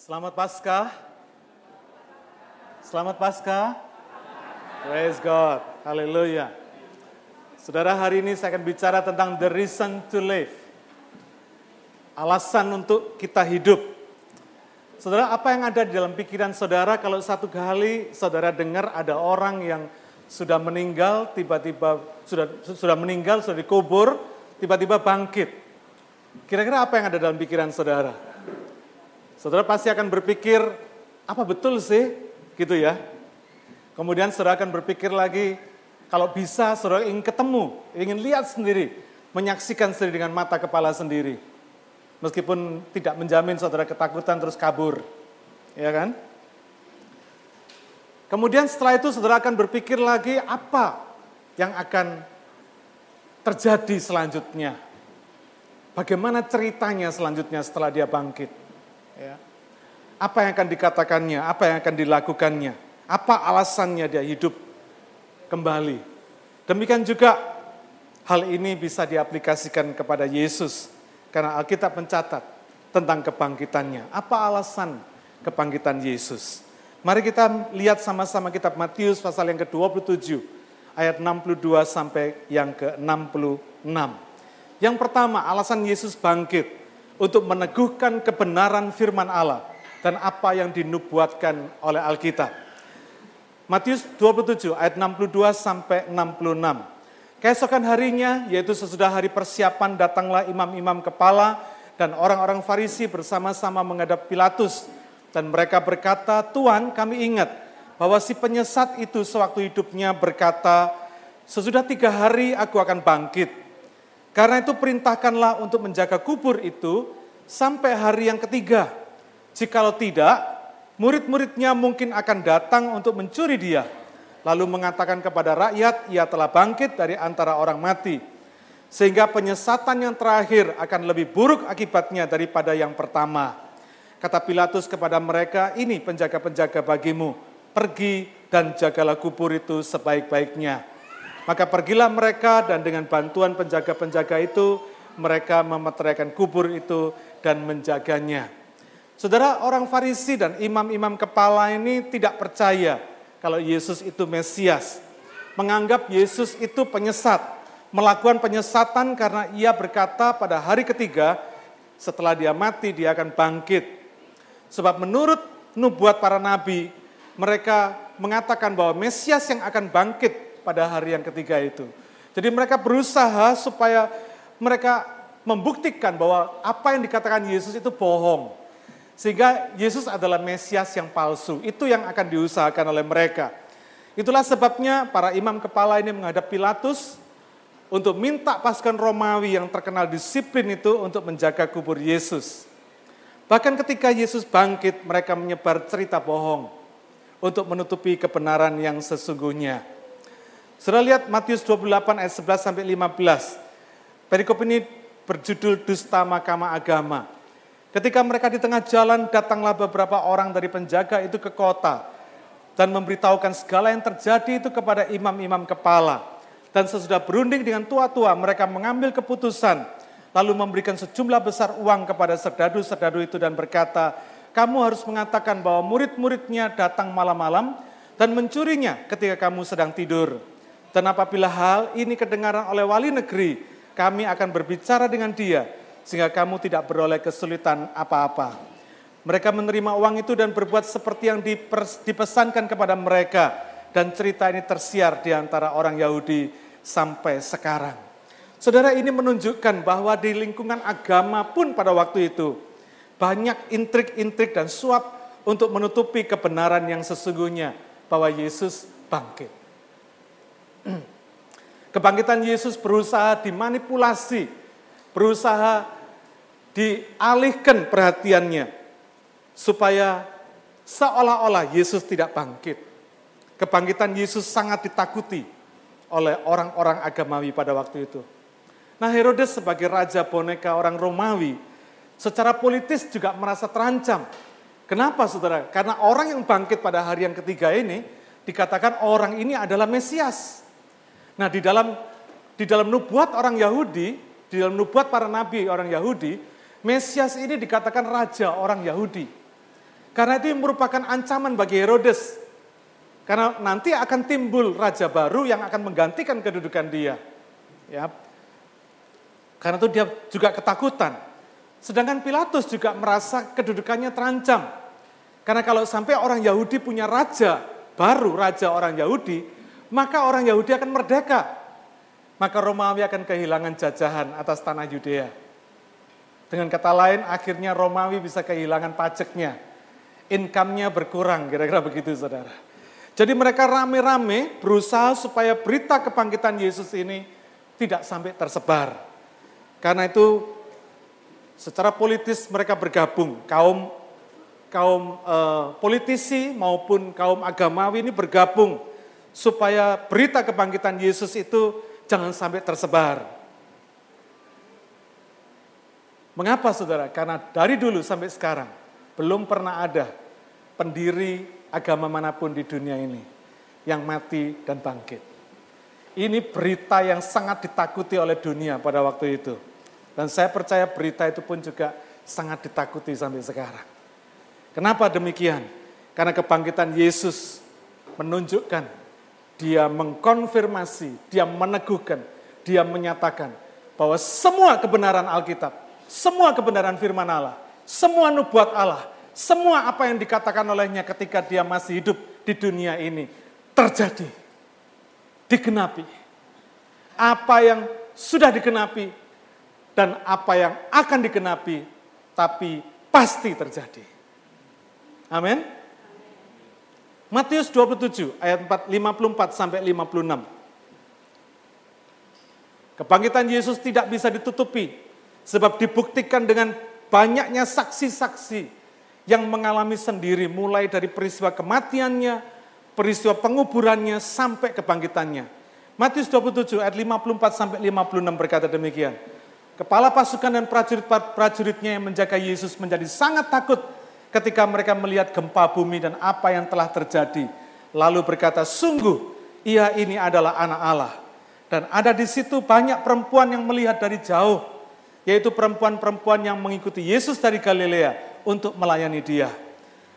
Selamat Paskah. Selamat Paskah. Praise God. Haleluya. Saudara, hari ini saya akan bicara tentang the reason to live. Alasan untuk kita hidup. Saudara, apa yang ada di dalam pikiran saudara kalau satu kali saudara dengar ada orang yang sudah meninggal, tiba-tiba sudah sudah meninggal, sudah dikubur, tiba-tiba bangkit. Kira-kira apa yang ada dalam pikiran saudara? Saudara pasti akan berpikir, apa betul sih? Gitu ya. Kemudian saudara akan berpikir lagi, kalau bisa saudara ingin ketemu, ingin lihat sendiri, menyaksikan sendiri dengan mata kepala sendiri. Meskipun tidak menjamin saudara ketakutan terus kabur. Ya kan? Kemudian setelah itu saudara akan berpikir lagi apa yang akan terjadi selanjutnya. Bagaimana ceritanya selanjutnya setelah dia bangkit. Ya. Apa yang akan dikatakannya, apa yang akan dilakukannya, apa alasannya dia hidup kembali. Demikian juga hal ini bisa diaplikasikan kepada Yesus karena Alkitab mencatat tentang kebangkitannya. Apa alasan kebangkitan Yesus? Mari kita lihat sama-sama kitab Matius pasal yang ke-27 ayat 62 sampai yang ke-66. Yang pertama, alasan Yesus bangkit untuk meneguhkan kebenaran firman Allah dan apa yang dinubuatkan oleh Alkitab. Matius 27 ayat 62 sampai 66. Keesokan harinya, yaitu sesudah hari persiapan, datanglah imam-imam kepala dan orang-orang Farisi bersama-sama menghadap Pilatus. Dan mereka berkata, Tuhan kami ingat bahwa si penyesat itu sewaktu hidupnya berkata, sesudah tiga hari aku akan bangkit. Karena itu perintahkanlah untuk menjaga kubur itu sampai hari yang ketiga. Jikalau tidak, murid-muridnya mungkin akan datang untuk mencuri dia lalu mengatakan kepada rakyat, ia telah bangkit dari antara orang mati. Sehingga penyesatan yang terakhir akan lebih buruk akibatnya daripada yang pertama. Kata Pilatus kepada mereka, ini penjaga-penjaga bagimu, pergi dan jagalah kubur itu sebaik-baiknya. Maka pergilah mereka dan dengan bantuan penjaga-penjaga itu, mereka memeteraikan kubur itu dan menjaganya. Saudara, orang Farisi dan imam-imam kepala ini tidak percaya kalau Yesus itu Mesias. Menganggap Yesus itu penyesat, melakukan penyesatan karena ia berkata pada hari ketiga setelah dia mati dia akan bangkit. Sebab menurut nubuat para nabi, mereka mengatakan bahwa Mesias yang akan bangkit pada hari yang ketiga itu. Jadi mereka berusaha supaya mereka membuktikan bahwa apa yang dikatakan Yesus itu bohong. Sehingga Yesus adalah Mesias yang palsu. Itu yang akan diusahakan oleh mereka. Itulah sebabnya para imam kepala ini menghadap Pilatus untuk minta pasukan Romawi yang terkenal disiplin itu untuk menjaga kubur Yesus. Bahkan ketika Yesus bangkit, mereka menyebar cerita bohong untuk menutupi kebenaran yang sesungguhnya. Sudah lihat Matius 28 ayat 11 sampai 15. Perikop ini berjudul Dusta Mahkamah Agama. Ketika mereka di tengah jalan, datanglah beberapa orang dari penjaga itu ke kota dan memberitahukan segala yang terjadi itu kepada imam-imam kepala. Dan sesudah berunding dengan tua-tua, mereka mengambil keputusan, lalu memberikan sejumlah besar uang kepada serdadu-serdadu itu dan berkata, kamu harus mengatakan bahwa murid-muridnya datang malam-malam dan mencurinya ketika kamu sedang tidur. Dan apabila hal ini kedengaran oleh wali negeri, kami akan berbicara dengan dia sehingga kamu tidak beroleh kesulitan apa-apa. Mereka menerima uang itu dan berbuat seperti yang dipesankan kepada mereka dan cerita ini tersiar di antara orang Yahudi sampai sekarang. Saudara ini menunjukkan bahwa di lingkungan agama pun pada waktu itu banyak intrik-intrik dan suap untuk menutupi kebenaran yang sesungguhnya bahwa Yesus bangkit. Kebangkitan Yesus berusaha dimanipulasi berusaha dialihkan perhatiannya supaya seolah-olah Yesus tidak bangkit. Kebangkitan Yesus sangat ditakuti oleh orang-orang agamawi pada waktu itu. Nah Herodes sebagai raja boneka orang Romawi secara politis juga merasa terancam. Kenapa saudara? Karena orang yang bangkit pada hari yang ketiga ini dikatakan orang ini adalah Mesias. Nah di dalam di dalam nubuat orang Yahudi di dalam nubuat para nabi orang Yahudi, Mesias ini dikatakan raja orang Yahudi. Karena itu merupakan ancaman bagi Herodes. Karena nanti akan timbul raja baru yang akan menggantikan kedudukan dia. Ya. Karena itu dia juga ketakutan. Sedangkan Pilatus juga merasa kedudukannya terancam. Karena kalau sampai orang Yahudi punya raja baru, raja orang Yahudi, maka orang Yahudi akan merdeka. Maka Romawi akan kehilangan jajahan atas tanah Yudea. Dengan kata lain, akhirnya Romawi bisa kehilangan pajaknya. Income-nya berkurang, kira-kira begitu saudara. Jadi mereka rame-rame berusaha supaya berita kebangkitan Yesus ini tidak sampai tersebar. Karena itu secara politis mereka bergabung, kaum kaum eh, politisi maupun kaum agamawi ini bergabung supaya berita kebangkitan Yesus itu jangan sampai tersebar. Mengapa saudara? Karena dari dulu sampai sekarang belum pernah ada pendiri agama mana pun di dunia ini yang mati dan bangkit. Ini berita yang sangat ditakuti oleh dunia pada waktu itu. Dan saya percaya berita itu pun juga sangat ditakuti sampai sekarang. Kenapa demikian? Karena kebangkitan Yesus menunjukkan, dia mengkonfirmasi, dia meneguhkan, dia menyatakan bahwa semua kebenaran Alkitab semua kebenaran firman Allah, semua nubuat Allah, semua apa yang dikatakan olehnya ketika dia masih hidup di dunia ini terjadi, digenapi. Apa yang sudah digenapi dan apa yang akan digenapi, tapi pasti terjadi. Amin. Matius 27 ayat 4, 54 sampai 56. Kebangkitan Yesus tidak bisa ditutupi Sebab dibuktikan dengan banyaknya saksi-saksi yang mengalami sendiri mulai dari peristiwa kematiannya, peristiwa penguburannya sampai kebangkitannya. Matius 27 ayat 54 sampai 56 berkata demikian. Kepala pasukan dan prajurit-prajuritnya yang menjaga Yesus menjadi sangat takut ketika mereka melihat gempa bumi dan apa yang telah terjadi. Lalu berkata, sungguh ia ini adalah anak Allah. Dan ada di situ banyak perempuan yang melihat dari jauh yaitu perempuan-perempuan yang mengikuti Yesus dari Galilea untuk melayani dia.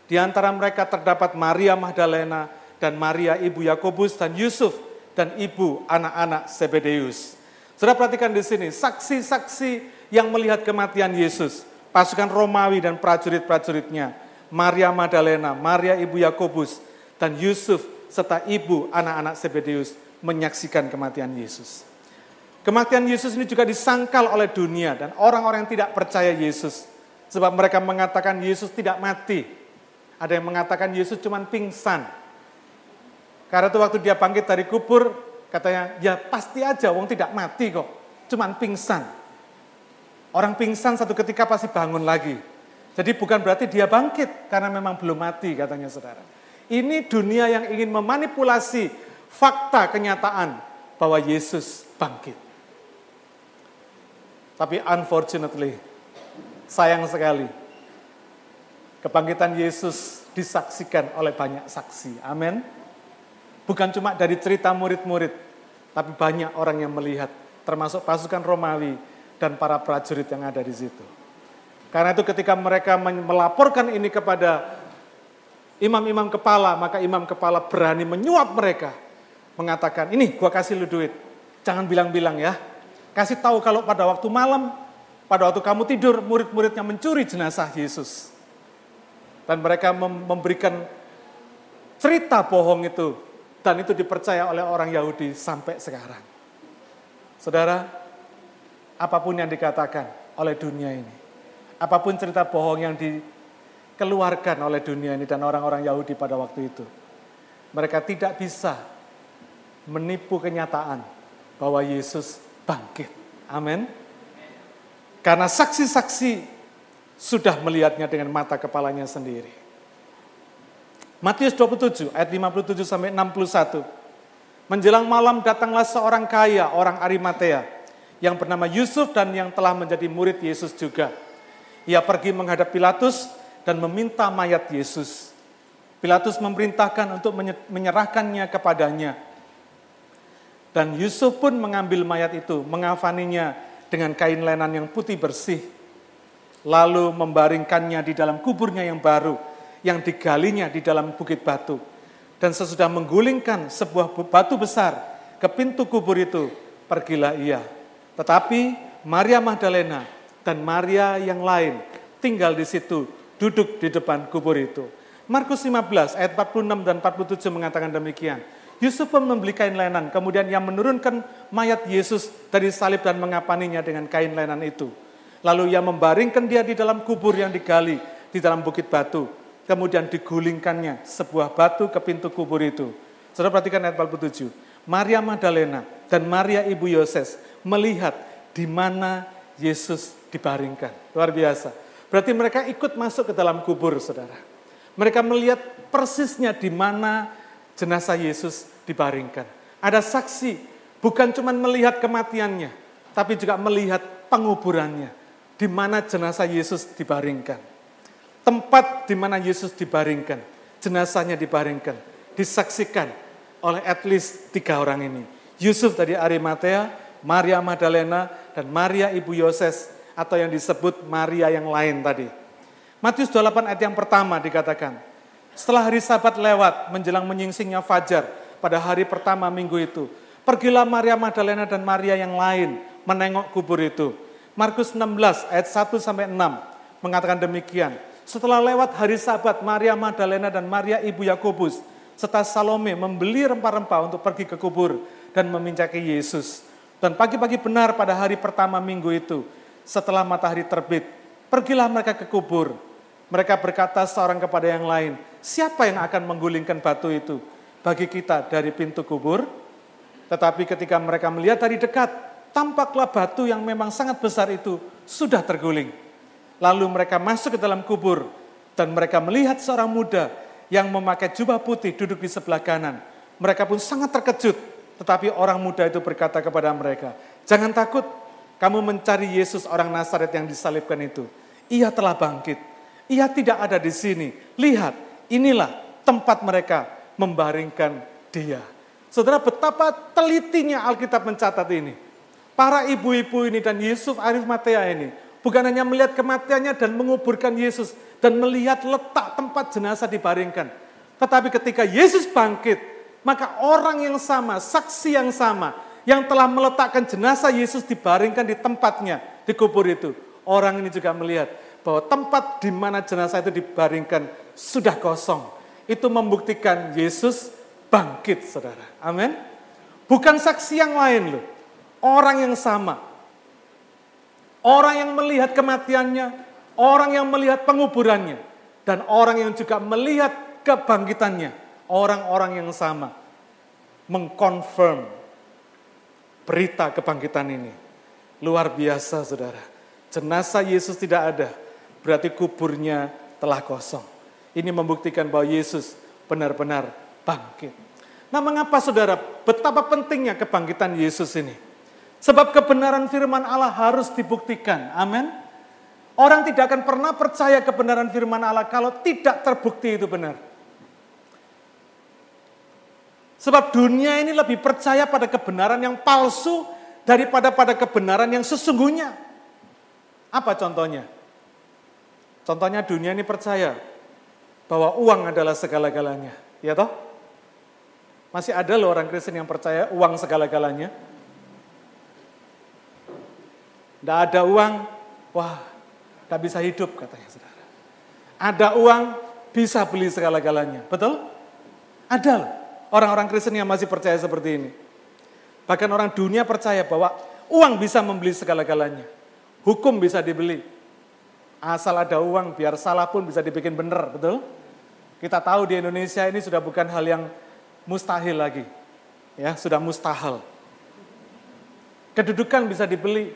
Di antara mereka terdapat Maria Magdalena dan Maria ibu Yakobus dan Yusuf dan ibu anak-anak Zebedeus. Sudah perhatikan di sini, saksi-saksi yang melihat kematian Yesus, pasukan Romawi dan prajurit-prajuritnya, Maria Magdalena, Maria ibu Yakobus, dan Yusuf serta ibu anak-anak Zebedeus menyaksikan kematian Yesus. Kematian Yesus ini juga disangkal oleh dunia dan orang-orang yang tidak percaya Yesus. Sebab mereka mengatakan Yesus tidak mati. Ada yang mengatakan Yesus cuma pingsan. Karena itu waktu dia bangkit dari kubur, katanya, ya pasti aja wong tidak mati kok. Cuman pingsan. Orang pingsan satu ketika pasti bangun lagi. Jadi bukan berarti dia bangkit, karena memang belum mati katanya saudara. Ini dunia yang ingin memanipulasi fakta kenyataan bahwa Yesus bangkit. Tapi unfortunately, sayang sekali, kebangkitan Yesus disaksikan oleh banyak saksi. Amin. Bukan cuma dari cerita murid-murid, tapi banyak orang yang melihat, termasuk pasukan Romawi dan para prajurit yang ada di situ. Karena itu ketika mereka melaporkan ini kepada imam-imam kepala, maka imam kepala berani menyuap mereka. Mengatakan, ini gua kasih lu duit, jangan bilang-bilang ya, Kasih tahu kalau pada waktu malam, pada waktu kamu tidur, murid-muridnya mencuri jenazah Yesus. Dan mereka memberikan cerita bohong itu. Dan itu dipercaya oleh orang Yahudi sampai sekarang. Saudara, apa pun yang dikatakan oleh dunia ini, apa pun cerita bohong yang dikeluarkan oleh dunia ini dan orang-orang Yahudi pada waktu itu, mereka tidak bisa menipu kenyataan bahwa Yesus bangkit. Amin. Karena saksi-saksi sudah melihatnya dengan mata kepalanya sendiri. Matius 27 ayat 57 sampai 61. Menjelang malam datanglah seorang kaya, orang Arimatea, yang bernama Yusuf dan yang telah menjadi murid Yesus juga. Ia pergi menghadap Pilatus dan meminta mayat Yesus. Pilatus memerintahkan untuk menyerahkannya kepadanya dan Yusuf pun mengambil mayat itu, mengafaninya dengan kain lenan yang putih bersih, lalu membaringkannya di dalam kuburnya yang baru, yang digalinya di dalam bukit batu. Dan sesudah menggulingkan sebuah batu besar ke pintu kubur itu, pergilah ia. Tetapi Maria Magdalena dan Maria yang lain tinggal di situ, duduk di depan kubur itu. Markus 15 ayat 46 dan 47 mengatakan demikian. Yusuf pun membeli kain lenan, kemudian ia menurunkan mayat Yesus dari salib dan mengapaninya dengan kain lenan itu. Lalu ia membaringkan dia di dalam kubur yang digali di dalam bukit batu. Kemudian digulingkannya sebuah batu ke pintu kubur itu. Saudara perhatikan ayat 47. Maria Magdalena dan Maria ibu Yoses melihat di mana Yesus dibaringkan. Luar biasa. Berarti mereka ikut masuk ke dalam kubur, saudara. Mereka melihat persisnya di mana jenazah Yesus dibaringkan. Ada saksi, bukan cuma melihat kematiannya, tapi juga melihat penguburannya, di mana jenazah Yesus dibaringkan. Tempat di mana Yesus dibaringkan, jenazahnya dibaringkan, disaksikan oleh at least tiga orang ini. Yusuf dari Arimatea, Maria Magdalena, dan Maria ibu Yoses, atau yang disebut Maria yang lain tadi. Matius 28 ayat yang pertama dikatakan, setelah hari sabat lewat menjelang menyingsingnya fajar, pada hari pertama minggu itu. Pergilah Maria Magdalena dan Maria yang lain menengok kubur itu. Markus 16 ayat 1 sampai 6 mengatakan demikian. Setelah lewat hari sabat, Maria Magdalena dan Maria ibu Yakobus serta Salome membeli rempah-rempah untuk pergi ke kubur dan memincaki Yesus. Dan pagi-pagi benar pada hari pertama minggu itu, setelah matahari terbit, pergilah mereka ke kubur. Mereka berkata seorang kepada yang lain, siapa yang akan menggulingkan batu itu? bagi kita dari pintu kubur, tetapi ketika mereka melihat dari dekat, tampaklah batu yang memang sangat besar itu sudah terguling. Lalu mereka masuk ke dalam kubur dan mereka melihat seorang muda yang memakai jubah putih duduk di sebelah kanan. Mereka pun sangat terkejut, tetapi orang muda itu berkata kepada mereka, "Jangan takut, kamu mencari Yesus orang Nazaret yang disalibkan itu. Ia telah bangkit. Ia tidak ada di sini. Lihat, inilah tempat mereka membaringkan dia. Saudara, betapa telitinya Alkitab mencatat ini. Para ibu-ibu ini dan Yusuf Arif Matea ini bukan hanya melihat kematiannya dan menguburkan Yesus dan melihat letak tempat jenazah dibaringkan. Tetapi ketika Yesus bangkit, maka orang yang sama, saksi yang sama, yang telah meletakkan jenazah Yesus dibaringkan di tempatnya, di kubur itu. Orang ini juga melihat bahwa tempat di mana jenazah itu dibaringkan sudah kosong itu membuktikan Yesus bangkit, saudara. Amin. Bukan saksi yang lain loh. Orang yang sama. Orang yang melihat kematiannya, orang yang melihat penguburannya, dan orang yang juga melihat kebangkitannya. Orang-orang yang sama. Mengkonfirm berita kebangkitan ini. Luar biasa saudara. Jenazah Yesus tidak ada, berarti kuburnya telah kosong. Ini membuktikan bahwa Yesus benar-benar bangkit. Nah mengapa saudara, betapa pentingnya kebangkitan Yesus ini? Sebab kebenaran firman Allah harus dibuktikan. Amin. Orang tidak akan pernah percaya kebenaran firman Allah kalau tidak terbukti itu benar. Sebab dunia ini lebih percaya pada kebenaran yang palsu daripada pada kebenaran yang sesungguhnya. Apa contohnya? Contohnya dunia ini percaya bahwa uang adalah segala-galanya. Ya toh? Masih ada loh orang Kristen yang percaya uang segala-galanya. Tidak ada uang, wah, tidak bisa hidup katanya saudara. Ada uang, bisa beli segala-galanya. Betul? Ada loh orang-orang Kristen yang masih percaya seperti ini. Bahkan orang dunia percaya bahwa uang bisa membeli segala-galanya. Hukum bisa dibeli. Asal ada uang, biar salah pun bisa dibikin benar, betul? Kita tahu di Indonesia ini sudah bukan hal yang mustahil lagi. Ya, sudah mustahil. Kedudukan bisa dibeli.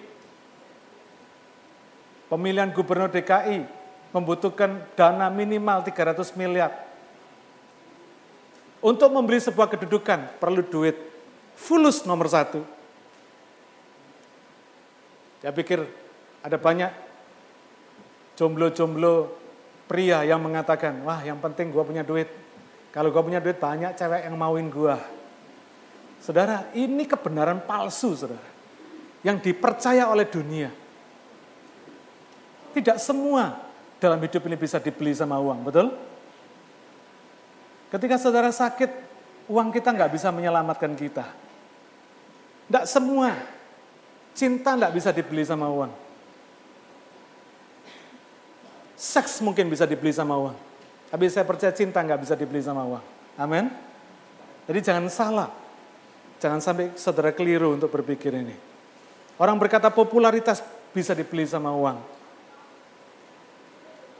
Pemilihan gubernur DKI membutuhkan dana minimal 300 miliar. Untuk membeli sebuah kedudukan perlu duit. Fulus nomor satu. Saya pikir ada banyak jomblo-jomblo pria yang mengatakan, wah yang penting gue punya duit. Kalau gue punya duit banyak cewek yang mauin gue. Saudara, ini kebenaran palsu saudara. Yang dipercaya oleh dunia. Tidak semua dalam hidup ini bisa dibeli sama uang, betul? Ketika saudara sakit, uang kita nggak bisa menyelamatkan kita. Tidak semua. Cinta nggak bisa dibeli sama uang. Seks mungkin bisa dibeli sama uang. Tapi saya percaya cinta nggak bisa dibeli sama uang. Amin. Jadi jangan salah. Jangan sampai saudara keliru untuk berpikir ini. Orang berkata popularitas bisa dibeli sama uang.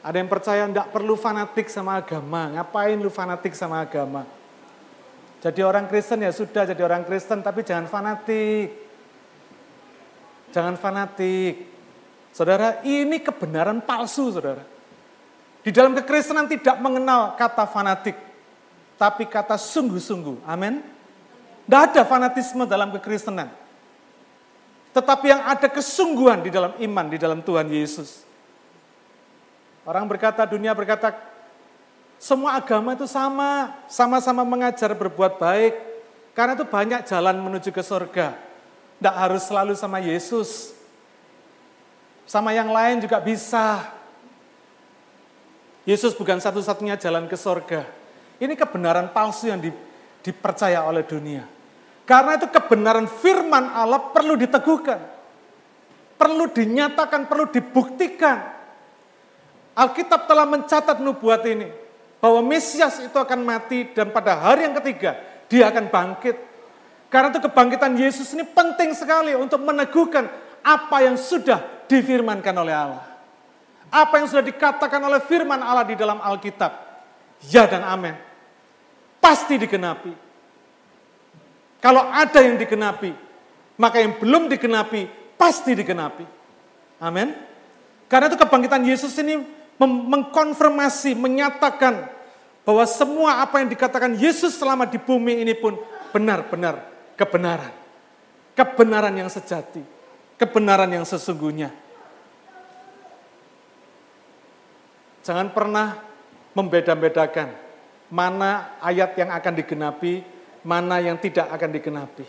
Ada yang percaya nggak perlu fanatik sama agama. Ngapain lu fanatik sama agama? Jadi orang Kristen ya sudah jadi orang Kristen tapi jangan fanatik. Jangan fanatik. Saudara, ini kebenaran palsu, Saudara. Di dalam kekristenan tidak mengenal kata fanatik, tapi kata sungguh-sungguh. Amin. Tidak ada fanatisme dalam kekristenan. Tetapi yang ada kesungguhan di dalam iman, di dalam Tuhan Yesus. Orang berkata, dunia berkata, semua agama itu sama, sama-sama mengajar berbuat baik. Karena itu banyak jalan menuju ke surga. Tidak harus selalu sama Yesus. Sama yang lain juga bisa. Yesus bukan satu-satunya jalan ke surga. Ini kebenaran palsu yang dipercaya oleh dunia. Karena itu kebenaran firman Allah perlu diteguhkan. Perlu dinyatakan, perlu dibuktikan. Alkitab telah mencatat nubuat ini bahwa Mesias itu akan mati dan pada hari yang ketiga dia akan bangkit. Karena itu kebangkitan Yesus ini penting sekali untuk meneguhkan apa yang sudah difirmankan oleh Allah. Apa yang sudah dikatakan oleh firman Allah di dalam Alkitab. Ya dan amin. Pasti digenapi. Kalau ada yang digenapi, maka yang belum digenapi pasti digenapi. Amin. Karena itu kebangkitan Yesus ini mengkonfirmasi, menyatakan bahwa semua apa yang dikatakan Yesus selama di bumi ini pun benar-benar kebenaran. Kebenaran yang sejati, kebenaran yang sesungguhnya. Jangan pernah membeda-bedakan mana ayat yang akan digenapi, mana yang tidak akan digenapi.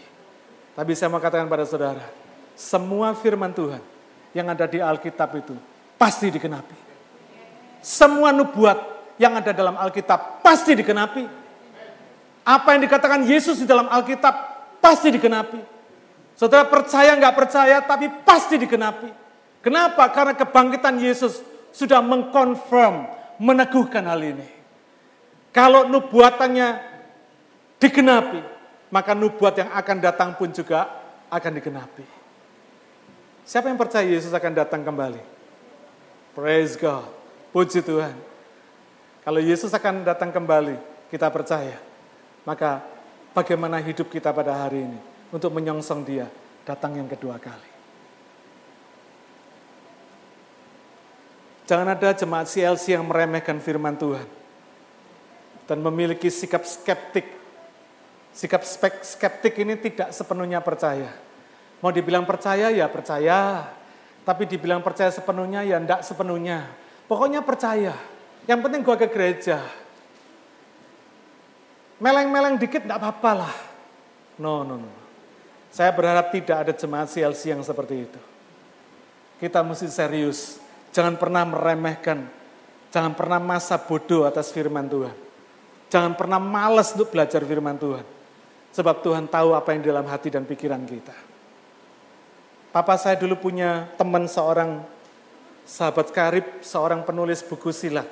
Tapi saya mau katakan pada saudara, semua firman Tuhan yang ada di Alkitab itu pasti digenapi. Semua nubuat yang ada dalam Alkitab pasti dikenapi. Apa yang dikatakan Yesus di dalam Alkitab pasti dikenapi. Saudara percaya nggak percaya tapi pasti dikenapi. Kenapa? Karena kebangkitan Yesus sudah mengkonfirm, meneguhkan hal ini. Kalau nubuatannya digenapi, maka nubuat yang akan datang pun juga akan digenapi. Siapa yang percaya Yesus akan datang kembali? Praise God. Puji Tuhan. Kalau Yesus akan datang kembali, kita percaya. Maka bagaimana hidup kita pada hari ini untuk menyongsong dia datang yang kedua kali. Jangan ada jemaat CLC yang meremehkan firman Tuhan. Dan memiliki sikap skeptik. Sikap skeptik ini tidak sepenuhnya percaya. Mau dibilang percaya ya percaya. Tapi dibilang percaya sepenuhnya ya enggak sepenuhnya. Pokoknya percaya. Yang penting gua ke gereja. Meleng-meleng dikit enggak apa-apa lah. No, no, no. Saya berharap tidak ada jemaat CLC yang seperti itu. Kita mesti serius. Jangan pernah meremehkan. Jangan pernah masa bodoh atas firman Tuhan. Jangan pernah males untuk belajar firman Tuhan. Sebab Tuhan tahu apa yang dalam hati dan pikiran kita. Papa saya dulu punya teman seorang sahabat karib, seorang penulis buku silat.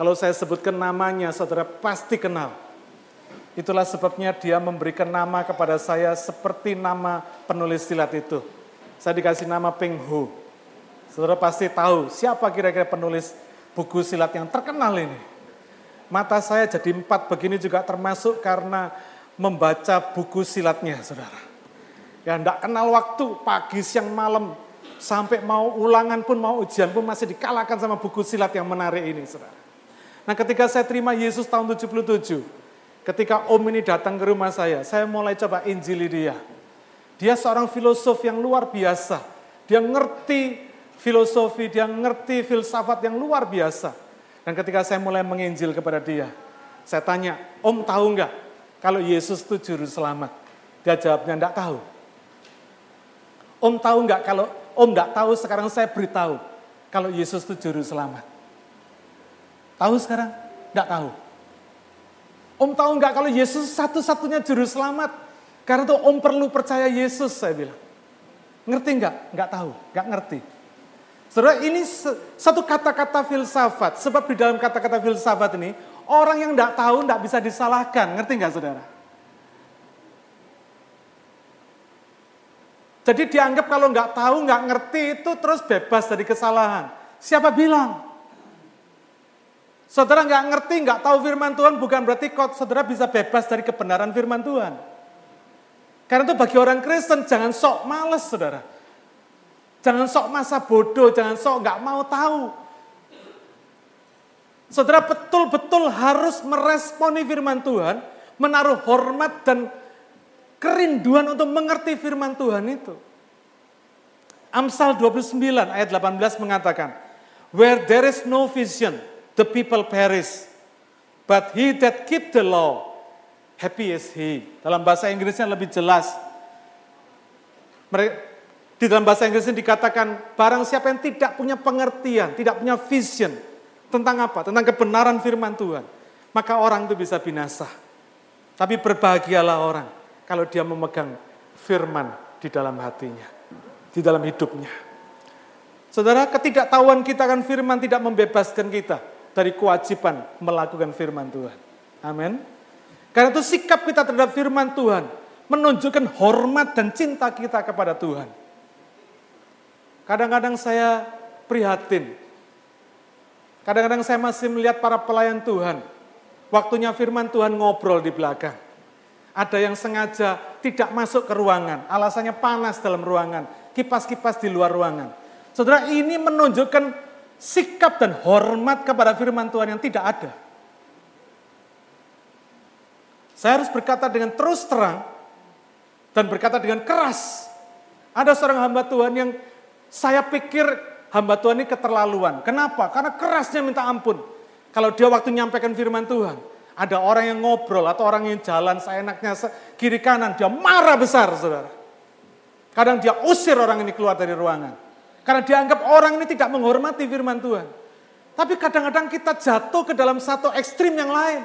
Kalau saya sebutkan namanya, saudara pasti kenal. Itulah sebabnya dia memberikan nama kepada saya seperti nama penulis silat itu. Saya dikasih nama Peng Hu. Saudara pasti tahu siapa kira-kira penulis buku silat yang terkenal ini. Mata saya jadi empat begini juga termasuk karena membaca buku silatnya, saudara. Ya, enggak kenal waktu, pagi, siang, malam, Sampai mau ulangan pun, mau ujian pun masih dikalahkan sama buku silat yang menarik ini, saudara. Nah ketika saya terima Yesus tahun 77, ketika om ini datang ke rumah saya, saya mulai coba injili dia. Dia seorang filosof yang luar biasa. Dia ngerti filosofi, dia ngerti filsafat yang luar biasa. Dan ketika saya mulai menginjil kepada dia, saya tanya, om tahu nggak kalau Yesus itu juru selamat? Dia jawabnya enggak tahu. Om tahu nggak kalau Om enggak tahu, sekarang saya beritahu. Kalau Yesus itu juru selamat. Tahu sekarang? Enggak tahu. Om tahu nggak kalau Yesus satu-satunya juru selamat? Karena itu om perlu percaya Yesus, saya bilang. Ngerti nggak? Nggak tahu, nggak ngerti. Saudara, ini satu kata-kata filsafat. Sebab di dalam kata-kata filsafat ini, orang yang nggak tahu nggak bisa disalahkan. Ngerti nggak saudara? Jadi dianggap kalau nggak tahu, nggak ngerti itu terus bebas dari kesalahan. Siapa bilang? Saudara nggak ngerti, nggak tahu firman Tuhan bukan berarti kok saudara bisa bebas dari kebenaran firman Tuhan. Karena itu bagi orang Kristen jangan sok males saudara. Jangan sok masa bodoh, jangan sok nggak mau tahu. Saudara betul-betul harus meresponi firman Tuhan, menaruh hormat dan kerinduan untuk mengerti firman Tuhan itu. Amsal 29 ayat 18 mengatakan, Where there is no vision, the people perish. But he that keep the law, happy is he. Dalam bahasa Inggrisnya lebih jelas. Di dalam bahasa Inggrisnya dikatakan, barang siapa yang tidak punya pengertian, tidak punya vision, tentang apa? Tentang kebenaran firman Tuhan. Maka orang itu bisa binasa. Tapi berbahagialah orang kalau dia memegang firman di dalam hatinya, di dalam hidupnya. Saudara, ketidaktahuan kita akan firman tidak membebaskan kita dari kewajiban melakukan firman Tuhan. Amin. Karena itu sikap kita terhadap firman Tuhan menunjukkan hormat dan cinta kita kepada Tuhan. Kadang-kadang saya prihatin. Kadang-kadang saya masih melihat para pelayan Tuhan. Waktunya firman Tuhan ngobrol di belakang. Ada yang sengaja tidak masuk ke ruangan, alasannya panas dalam ruangan, kipas-kipas di luar ruangan. Saudara, ini menunjukkan sikap dan hormat kepada firman Tuhan yang tidak ada. Saya harus berkata dengan terus terang dan berkata dengan keras. Ada seorang hamba Tuhan yang saya pikir hamba Tuhan ini keterlaluan. Kenapa? Karena kerasnya minta ampun. Kalau dia waktu nyampaikan firman Tuhan, ada orang yang ngobrol atau orang yang jalan seenaknya kiri kanan, dia marah besar, saudara. Kadang dia usir orang ini keluar dari ruangan. Karena dianggap orang ini tidak menghormati firman Tuhan. Tapi kadang-kadang kita jatuh ke dalam satu ekstrim yang lain.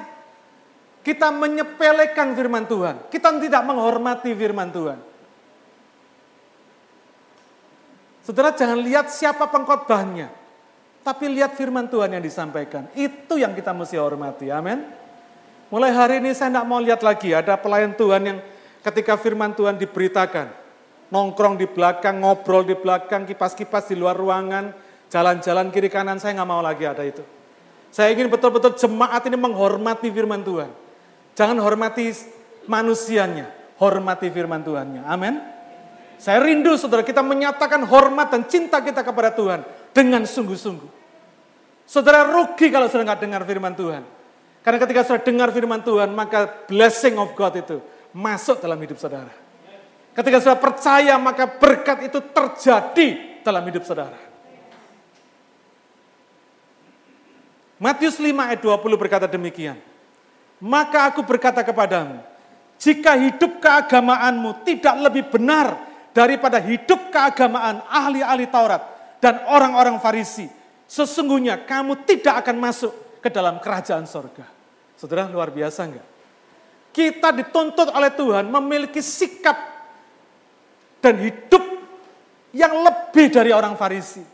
Kita menyepelekan firman Tuhan. Kita tidak menghormati firman Tuhan. Saudara jangan lihat siapa pengkhotbahnya. Tapi lihat firman Tuhan yang disampaikan. Itu yang kita mesti hormati. Amin. Mulai hari ini saya tidak mau lihat lagi ada pelayan Tuhan yang ketika firman Tuhan diberitakan nongkrong di belakang, ngobrol di belakang, kipas-kipas di luar ruangan, jalan-jalan kiri kanan, saya nggak mau lagi ada itu. Saya ingin betul-betul jemaat ini menghormati firman Tuhan. Jangan hormati manusianya, hormati firman Tuhannya. Amin. Saya rindu saudara kita menyatakan hormat dan cinta kita kepada Tuhan dengan sungguh-sungguh. Saudara rugi kalau saudara nggak dengar firman Tuhan. Karena ketika saudara dengar firman Tuhan, maka blessing of God itu masuk dalam hidup saudara. Ketika saudara percaya maka berkat itu terjadi dalam hidup saudara. Matius 5 ayat 20 berkata demikian. Maka aku berkata kepadamu, jika hidup keagamaanmu tidak lebih benar daripada hidup keagamaan ahli-ahli Taurat dan orang-orang Farisi, sesungguhnya kamu tidak akan masuk ke dalam kerajaan sorga. Saudara luar biasa enggak? Kita dituntut oleh Tuhan memiliki sikap dan hidup yang lebih dari orang Farisi.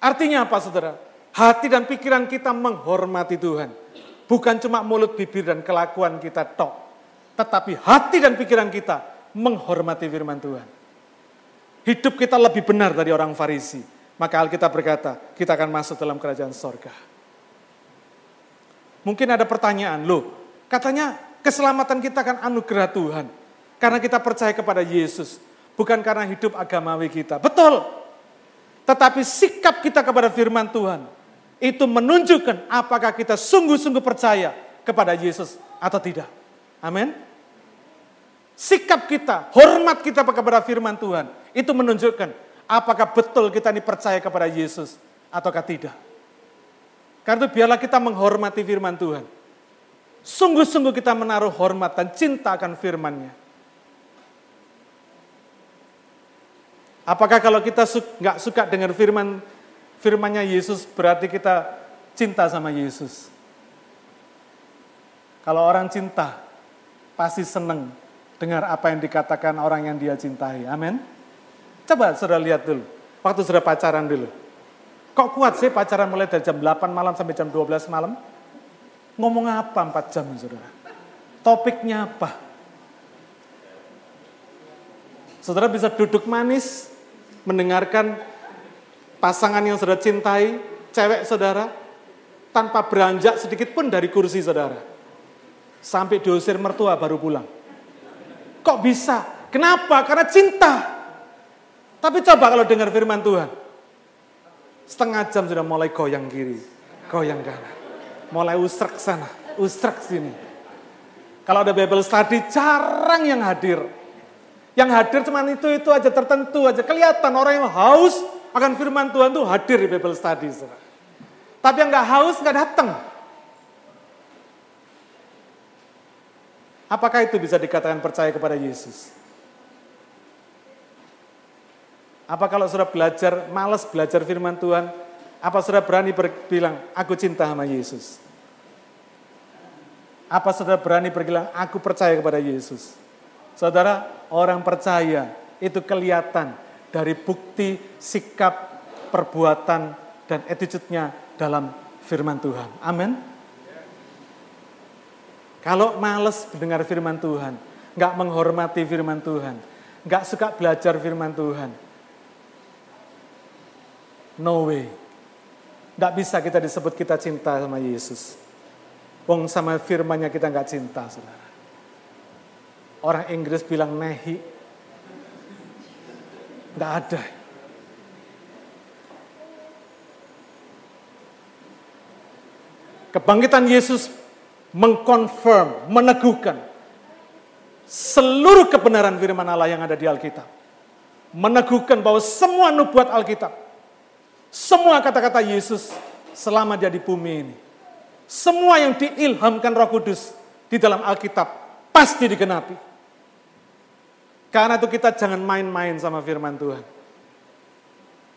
Artinya apa saudara? Hati dan pikiran kita menghormati Tuhan. Bukan cuma mulut, bibir, dan kelakuan kita tok. Tetapi hati dan pikiran kita menghormati firman Tuhan. Hidup kita lebih benar dari orang Farisi. Maka Alkitab berkata, kita akan masuk dalam kerajaan sorga. Mungkin ada pertanyaan, loh katanya keselamatan kita akan anugerah Tuhan. Karena kita percaya kepada Yesus, bukan karena hidup agamawi kita. Betul. Tetapi sikap kita kepada firman Tuhan itu menunjukkan apakah kita sungguh-sungguh percaya kepada Yesus atau tidak. Amin. Sikap kita, hormat kita kepada firman Tuhan itu menunjukkan apakah betul kita ini percaya kepada Yesus ataukah tidak. Karena itu biarlah kita menghormati firman Tuhan. Sungguh-sungguh kita menaruh hormat dan cinta akan firman-Nya. Apakah kalau kita nggak su suka dengan firman firmannya Yesus berarti kita cinta sama Yesus? Kalau orang cinta, pasti senang dengar apa yang dikatakan orang yang dia cintai. Amin. Coba saudara lihat dulu, waktu saudara pacaran dulu. Kok kuat sih pacaran mulai dari jam 8 malam sampai jam 12 malam? Ngomong apa 4 jam saudara? Topiknya apa? Saudara bisa duduk manis, mendengarkan pasangan yang saudara cintai, cewek saudara, tanpa beranjak sedikit pun dari kursi saudara. Sampai diusir mertua baru pulang. Kok bisa? Kenapa? Karena cinta. Tapi coba kalau dengar firman Tuhan. Setengah jam sudah mulai goyang kiri, goyang kanan. Mulai usrek sana, usrek sini. Kalau ada Bible study, jarang yang hadir. Yang hadir cuma itu-itu aja, tertentu aja. Kelihatan orang yang haus akan firman Tuhan tuh hadir di Bible study. Tapi yang nggak haus nggak datang. Apakah itu bisa dikatakan percaya kepada Yesus? Apa kalau sudah belajar, malas belajar firman Tuhan, apa sudah berani bilang, aku cinta sama Yesus? Apa sudah berani berbilang, aku percaya kepada Yesus? Saudara, orang percaya itu kelihatan dari bukti, sikap, perbuatan, dan attitude-nya dalam firman Tuhan. Amin. Kalau males mendengar firman Tuhan, nggak menghormati firman Tuhan, nggak suka belajar firman Tuhan, no way. Nggak bisa kita disebut kita cinta sama Yesus. Wong sama firmannya kita nggak cinta, saudara. Orang Inggris bilang nehi. Nggak ada. Kebangkitan Yesus mengkonfirm, meneguhkan seluruh kebenaran firman Allah yang ada di Alkitab. Meneguhkan bahwa semua nubuat Alkitab, semua kata-kata Yesus selama dia di bumi ini, semua yang diilhamkan Roh Kudus di dalam Alkitab pasti digenapi. Karena itu kita jangan main-main sama firman Tuhan.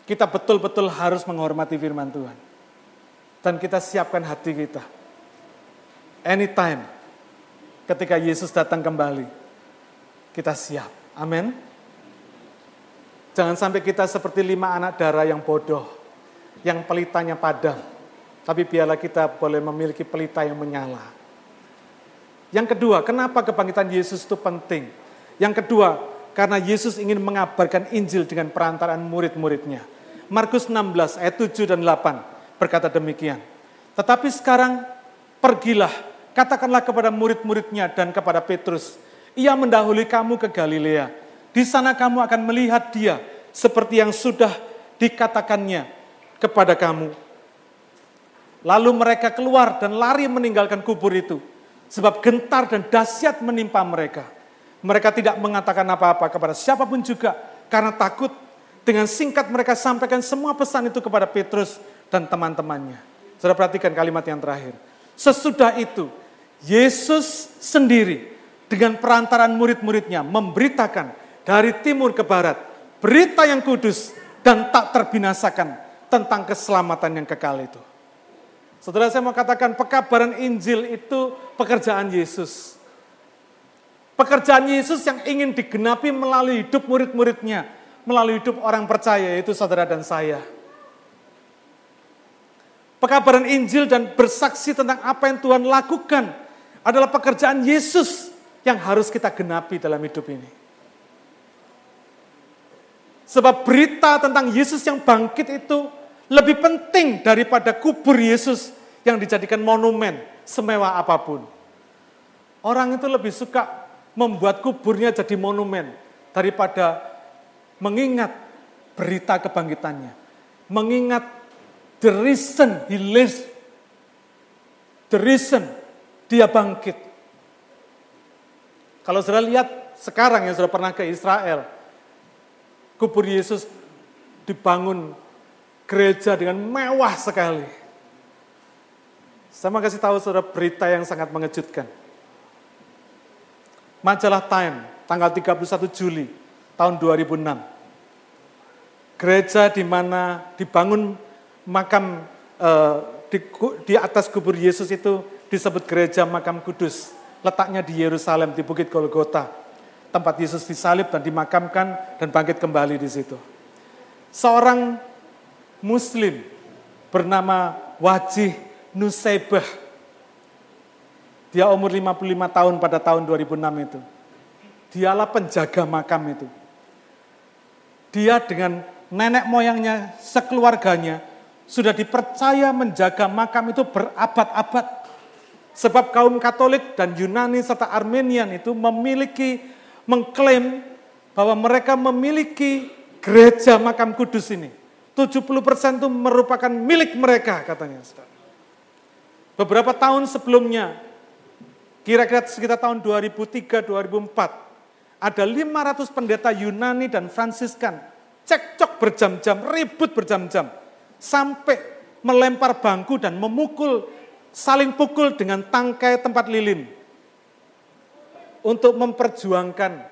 Kita betul-betul harus menghormati firman Tuhan. Dan kita siapkan hati kita anytime ketika Yesus datang kembali, kita siap. Amin. Jangan sampai kita seperti lima anak darah yang bodoh, yang pelitanya padam. Tapi biarlah kita boleh memiliki pelita yang menyala. Yang kedua, kenapa kebangkitan Yesus itu penting? Yang kedua, karena Yesus ingin mengabarkan Injil dengan perantaraan murid-muridnya. Markus 16 ayat 7 dan 8 berkata demikian. Tetapi sekarang pergilah Katakanlah kepada murid-muridnya dan kepada Petrus, ia mendahului kamu ke Galilea. Di sana kamu akan melihat dia seperti yang sudah dikatakannya kepada kamu. Lalu mereka keluar dan lari meninggalkan kubur itu. Sebab gentar dan dahsyat menimpa mereka. Mereka tidak mengatakan apa-apa kepada siapa pun juga karena takut. Dengan singkat mereka sampaikan semua pesan itu kepada Petrus dan teman-temannya. Sudah perhatikan kalimat yang terakhir. Sesudah itu Yesus sendiri dengan perantaran murid-muridnya memberitakan dari timur ke barat berita yang kudus dan tak terbinasakan tentang keselamatan yang kekal itu. Saudara saya mau katakan pekabaran Injil itu pekerjaan Yesus. Pekerjaan Yesus yang ingin digenapi melalui hidup murid-muridnya, melalui hidup orang percaya yaitu saudara dan saya. Pekabaran Injil dan bersaksi tentang apa yang Tuhan lakukan adalah pekerjaan Yesus yang harus kita genapi dalam hidup ini. Sebab berita tentang Yesus yang bangkit itu lebih penting daripada kubur Yesus yang dijadikan monumen semewah apa pun. Orang itu lebih suka membuat kuburnya jadi monumen daripada mengingat berita kebangkitannya. Mengingat the reason he lives, the reason dia bangkit. Kalau sudah lihat sekarang yang sudah pernah ke Israel, kubur Yesus dibangun gereja dengan mewah sekali. Saya mau kasih tahu saudara berita yang sangat mengejutkan. Majalah Time, tanggal 31 Juli tahun 2006. Gereja di mana dibangun makam uh, di, di atas kubur Yesus itu disebut gereja makam kudus. Letaknya di Yerusalem, di Bukit Golgota. Tempat Yesus disalib dan dimakamkan dan bangkit kembali di situ. Seorang muslim bernama Wajih Nusaibah. Dia umur 55 tahun pada tahun 2006 itu. Dialah penjaga makam itu. Dia dengan nenek moyangnya, sekeluarganya, sudah dipercaya menjaga makam itu berabad-abad. Sebab kaum Katolik dan Yunani serta Armenian itu memiliki, mengklaim bahwa mereka memiliki gereja makam kudus ini. 70% itu merupakan milik mereka katanya. Beberapa tahun sebelumnya, kira-kira sekitar tahun 2003-2004, ada 500 pendeta Yunani dan Fransiskan cekcok berjam-jam, ribut berjam-jam, sampai melempar bangku dan memukul, saling pukul dengan tangkai tempat lilin untuk memperjuangkan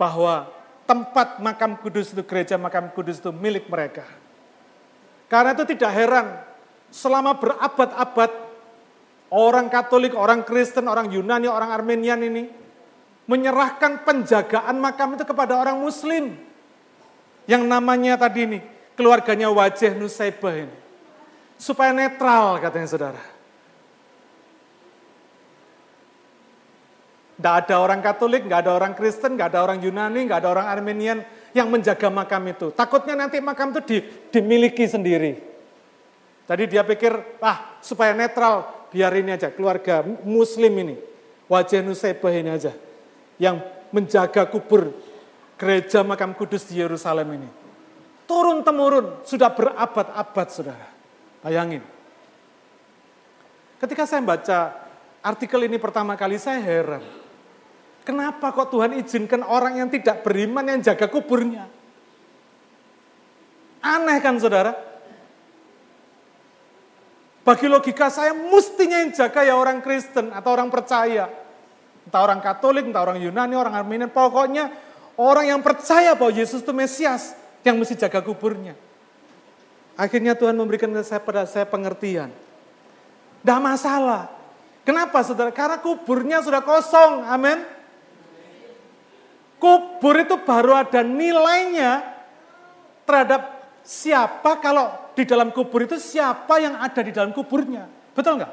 bahwa tempat makam kudus itu, gereja makam kudus itu milik mereka. Karena itu tidak heran, selama berabad-abad, orang Katolik, orang Kristen, orang Yunani, orang Armenian ini, menyerahkan penjagaan makam itu kepada orang Muslim. Yang namanya tadi ini, keluarganya wajah Nusaibah ini. Supaya netral katanya saudara. Tidak ada orang Katolik, nggak ada orang Kristen, nggak ada orang Yunani, nggak ada orang Armenian yang menjaga makam itu. Takutnya nanti makam itu di, dimiliki sendiri. Tadi dia pikir, ah supaya netral, biar ini aja, keluarga muslim ini. Wajah Nusaibah ini aja. Yang menjaga kubur gereja makam kudus di Yerusalem ini. Turun-temurun, sudah berabad-abad saudara. Bayangin. Ketika saya baca artikel ini pertama kali, saya heran Kenapa kok Tuhan izinkan orang yang tidak beriman yang jaga kuburnya? Aneh kan saudara? Bagi logika saya mestinya yang jaga ya orang Kristen atau orang percaya. Entah orang Katolik, entah orang Yunani, orang Armenian. Pokoknya orang yang percaya bahwa Yesus itu Mesias yang mesti jaga kuburnya. Akhirnya Tuhan memberikan saya pada saya pengertian. Tidak masalah. Kenapa saudara? Karena kuburnya sudah kosong. Amin. Kubur itu baru ada nilainya terhadap siapa kalau di dalam kubur itu siapa yang ada di dalam kuburnya. Betul nggak?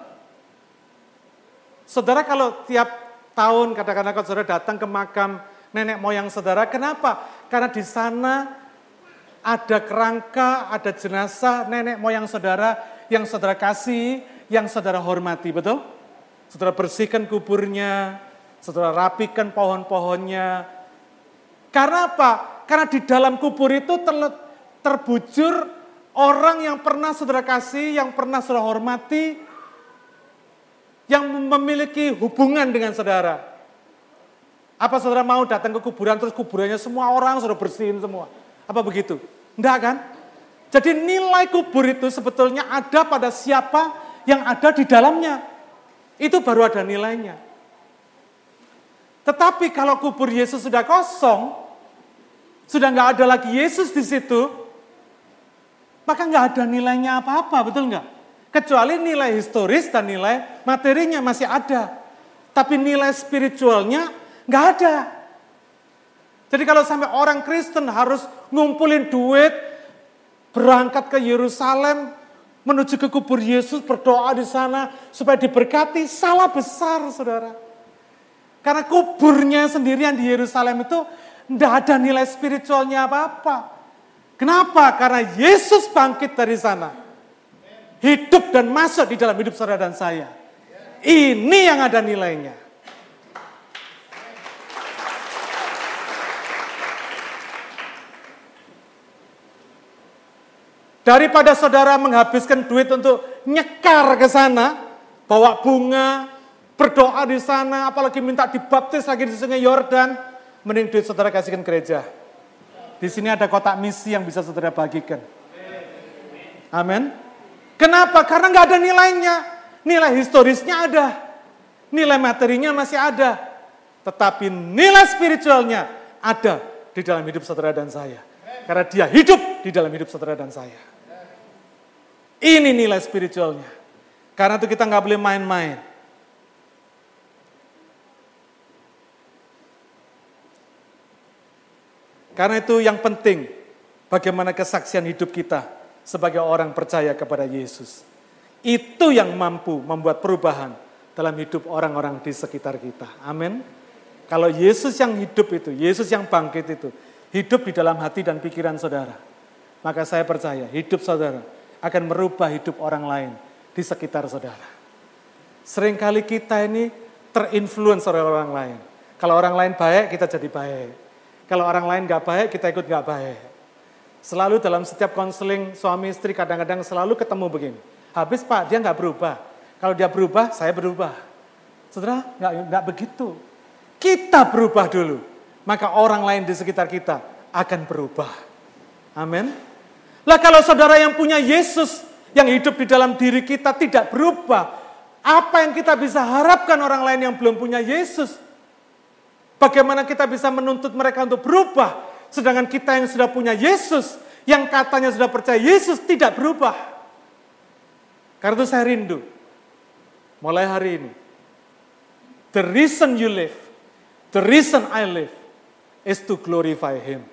Saudara kalau tiap tahun kadang-kadang kalau saudara datang ke makam nenek moyang saudara, kenapa? Karena di sana ada kerangka, ada jenazah nenek moyang saudara yang saudara kasih, yang saudara hormati, betul? Saudara bersihkan kuburnya, saudara rapikan pohon-pohonnya, karena apa? Karena di dalam kubur itu ter, terbujur orang yang pernah saudara kasih, yang pernah saudara hormati, yang memiliki hubungan dengan saudara. Apa saudara mau datang ke kuburan terus kuburannya semua orang saudara bersihin semua? Apa begitu? Enggak kan? Jadi nilai kubur itu sebetulnya ada pada siapa yang ada di dalamnya. Itu baru ada nilainya. Tetapi kalau kubur Yesus sudah kosong, sudah nggak ada lagi Yesus di situ, maka nggak ada nilainya apa-apa, betul nggak? Kecuali nilai historis dan nilai materinya masih ada. Tapi nilai spiritualnya nggak ada. Jadi kalau sampai orang Kristen harus ngumpulin duit, berangkat ke Yerusalem, menuju ke kubur Yesus, berdoa di sana supaya diberkati, salah besar saudara. Karena kuburnya sendirian di Yerusalem itu tidak ada nilai spiritualnya apa-apa. Kenapa? Karena Yesus bangkit dari sana. Hidup dan masuk di dalam hidup saudara dan saya. Ini yang ada nilainya. Daripada saudara menghabiskan duit untuk nyekar ke sana, bawa bunga, berdoa di sana, apalagi minta dibaptis lagi di sungai Yordan, mending duit saudara kasihkan gereja. Di sini ada kotak misi yang bisa saudara bagikan. Amin. Kenapa? Karena nggak ada nilainya. Nilai historisnya ada. Nilai materinya masih ada. Tetapi nilai spiritualnya ada di dalam hidup saudara dan saya. Karena dia hidup di dalam hidup saudara dan saya. Ini nilai spiritualnya. Karena itu kita nggak boleh main-main. Karena itu yang penting, bagaimana kesaksian hidup kita sebagai orang percaya kepada Yesus. Itu yang mampu membuat perubahan dalam hidup orang-orang di sekitar kita. Amin. Kalau Yesus yang hidup itu, Yesus yang bangkit itu, hidup di dalam hati dan pikiran saudara. Maka saya percaya hidup saudara akan merubah hidup orang lain di sekitar saudara. Seringkali kita ini terinfluence oleh orang lain. Kalau orang lain baik, kita jadi baik. Kalau orang lain gak baik, kita ikut gak baik. Selalu dalam setiap konseling suami istri kadang-kadang selalu ketemu begini. Habis pak, dia gak berubah. Kalau dia berubah, saya berubah. Saudara, gak, gak begitu. Kita berubah dulu. Maka orang lain di sekitar kita akan berubah. Amin. Lah kalau saudara yang punya Yesus, yang hidup di dalam diri kita tidak berubah, apa yang kita bisa harapkan orang lain yang belum punya Yesus? Bagaimana kita bisa menuntut mereka untuk berubah, sedangkan kita yang sudah punya Yesus, yang katanya sudah percaya Yesus tidak berubah. Karena itu saya rindu, mulai hari ini, the reason you live, the reason I live, is to glorify Him.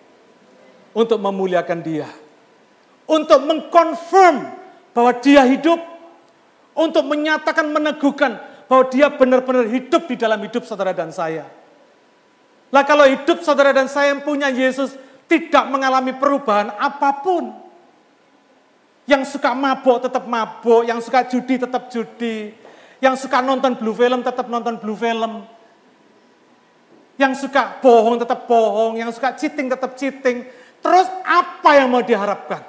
Untuk memuliakan dia. Untuk mengkonfirm bahwa dia hidup, untuk menyatakan, meneguhkan bahwa dia benar-benar hidup di dalam hidup saudara dan saya. Lah kalau hidup saudara dan saya yang punya Yesus tidak mengalami perubahan apa pun. Yang suka mabuk tetap mabuk, yang suka judi tetap judi, yang suka nonton blue film tetap nonton blue film. Yang suka bohong tetap bohong, yang suka cheating tetap cheating. Terus apa yang mau diharapkan?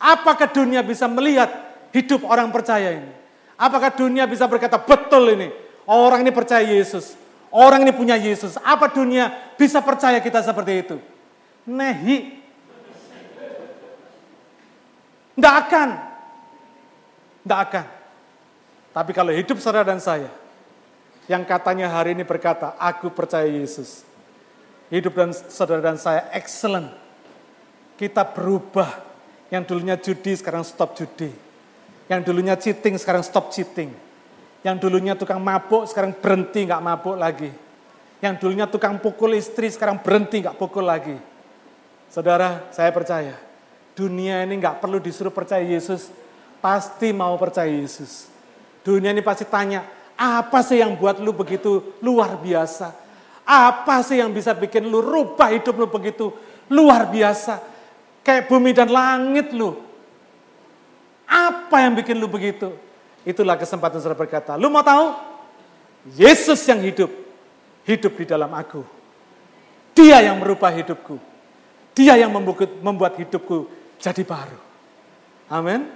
Apakah dunia bisa melihat hidup orang percaya ini? Apakah dunia bisa berkata betul ini? Orang ini percaya Yesus. Orang ini punya Yesus. Apa dunia bisa percaya kita seperti itu? Nehi. Tidak akan. Tidak akan. Tapi kalau hidup saudara dan saya, yang katanya hari ini berkata, aku percaya Yesus. Hidup dan saudara dan saya excellent. Kita berubah yang dulunya judi sekarang stop judi. Yang dulunya cheating sekarang stop cheating. Yang dulunya tukang mabuk sekarang berhenti nggak mabuk lagi. Yang dulunya tukang pukul istri sekarang berhenti nggak pukul lagi. Saudara, saya percaya dunia ini nggak perlu disuruh percaya Yesus, pasti mau percaya Yesus. Dunia ini pasti tanya, apa sih yang buat lu begitu luar biasa? Apa sih yang bisa bikin lu rubah hidup lu begitu luar biasa? Kayak bumi dan langit lu. Apa yang bikin lu begitu? Itulah kesempatan saudara berkata. Lu mau tahu? Yesus yang hidup. Hidup di dalam aku. Dia yang merubah hidupku. Dia yang membuat hidupku jadi baru. Amin.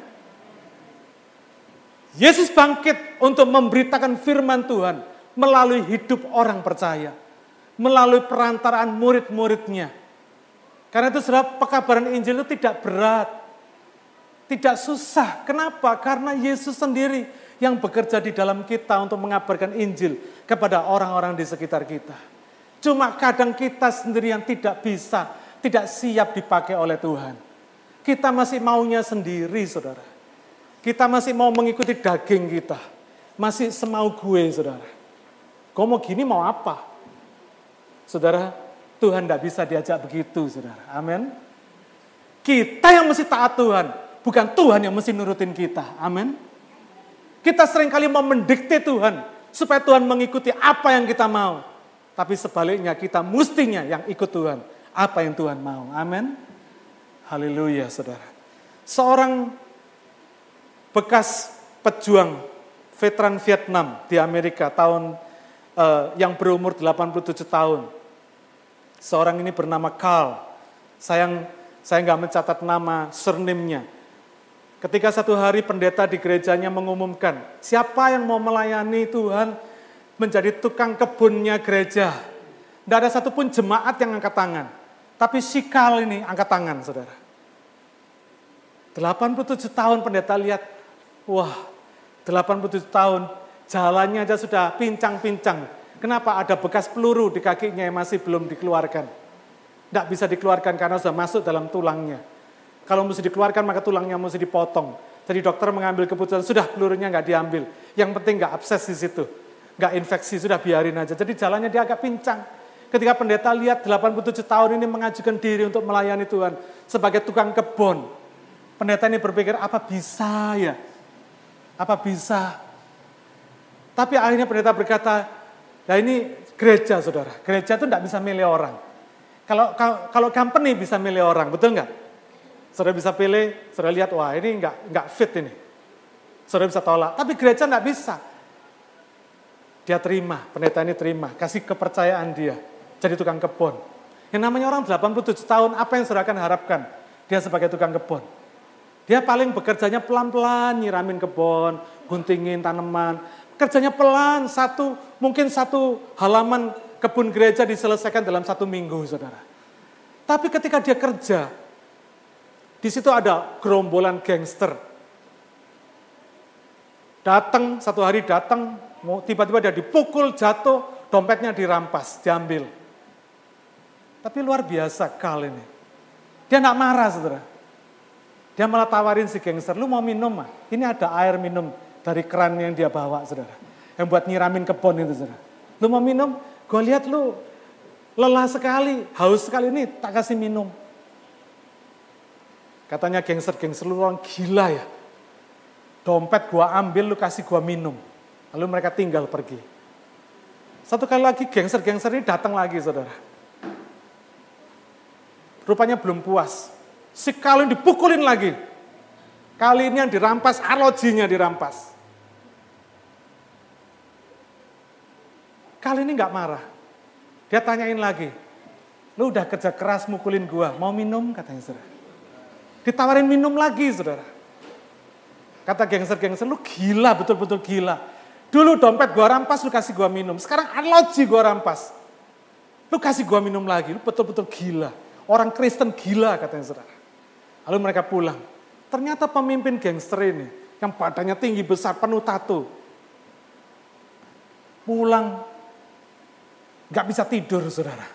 Yesus bangkit untuk memberitakan firman Tuhan melalui hidup orang percaya. Melalui perantaraan murid-muridnya karena itu saudara pekabaran Injil itu tidak berat. Tidak susah. Kenapa? Karena Yesus sendiri yang bekerja di dalam kita untuk mengabarkan Injil kepada orang-orang di sekitar kita. Cuma kadang kita sendiri yang tidak bisa, tidak siap dipakai oleh Tuhan. Kita masih maunya sendiri, saudara. Kita masih mau mengikuti daging kita. Masih semau gue, saudara. Kau mau gini mau apa? Saudara, Tuhan tidak bisa diajak begitu, saudara. Amin. Kita yang mesti taat Tuhan, bukan Tuhan yang mesti nurutin kita. Amin. Kita sering kali mau mendikte Tuhan, supaya Tuhan mengikuti apa yang kita mau. Tapi sebaliknya kita mestinya yang ikut Tuhan, apa yang Tuhan mau. Amin. Haleluya, saudara. Seorang bekas pejuang veteran Vietnam di Amerika tahun uh, yang berumur 87 tahun Seorang ini bernama Carl. Sayang, saya nggak mencatat nama surname-nya. Ketika satu hari pendeta di gerejanya mengumumkan, siapa yang mau melayani Tuhan menjadi tukang kebunnya gereja. Tidak ada satupun jemaat yang angkat tangan. Tapi si Carl ini angkat tangan, saudara. 87 tahun pendeta lihat, wah 87 tahun jalannya aja sudah pincang-pincang Kenapa ada bekas peluru di kakinya yang masih belum dikeluarkan? Tidak bisa dikeluarkan karena sudah masuk dalam tulangnya. Kalau mesti dikeluarkan maka tulangnya mesti dipotong. Jadi dokter mengambil keputusan, sudah pelurunya nggak diambil. Yang penting nggak abses di situ. Nggak infeksi, sudah biarin aja. Jadi jalannya dia agak pincang. Ketika pendeta lihat 87 tahun ini mengajukan diri untuk melayani Tuhan sebagai tukang kebun. Pendeta ini berpikir, apa bisa ya? Apa bisa? Tapi akhirnya pendeta berkata, ya ini gereja saudara. Gereja itu tidak bisa milih orang. Kalau, kalau, kalau company bisa milih orang, betul nggak? Saudara bisa pilih, saudara lihat, wah ini nggak nggak fit ini. Saudara bisa tolak, tapi gereja nggak bisa. Dia terima, pendeta ini terima, kasih kepercayaan dia, jadi tukang kebun. Yang namanya orang 87 tahun, apa yang saudara akan harapkan? Dia sebagai tukang kebun. Dia paling bekerjanya pelan-pelan, nyiramin kebun, guntingin tanaman. Kerjanya pelan, satu mungkin satu halaman kebun gereja diselesaikan dalam satu minggu, saudara. Tapi ketika dia kerja, di situ ada gerombolan gangster. Datang, satu hari datang, tiba-tiba dia dipukul, jatuh, dompetnya dirampas, diambil. Tapi luar biasa kali ini. Dia nggak marah, saudara. Dia malah tawarin si gangster, lu mau minum mah? Ini ada air minum dari keran yang dia bawa, saudara. Yang buat nyiramin kebun itu, saudara. Lu mau minum? Gue lihat lu lelah sekali, haus sekali ini, tak kasih minum. Katanya gangster-gangster lu orang gila ya. Dompet gua ambil, lu kasih gua minum. Lalu mereka tinggal pergi. Satu kali lagi gangster-gangster ini datang lagi, saudara. Rupanya belum puas. Si Kalin dipukulin lagi. Kali ini yang dirampas, arlojinya dirampas. Kali ini nggak marah. Dia tanyain lagi, lu udah kerja keras mukulin gua, mau minum katanya saudara. Ditawarin minum lagi saudara. Kata gangster-gangster, lu gila, betul-betul gila. Dulu dompet gua rampas, lu kasih gua minum. Sekarang arloji gua rampas. Lu kasih gua minum lagi, lu betul-betul gila. Orang Kristen gila katanya saudara. Lalu mereka pulang. Ternyata pemimpin gangster ini, yang badannya tinggi besar, penuh tato. Pulang, gak bisa tidur saudara.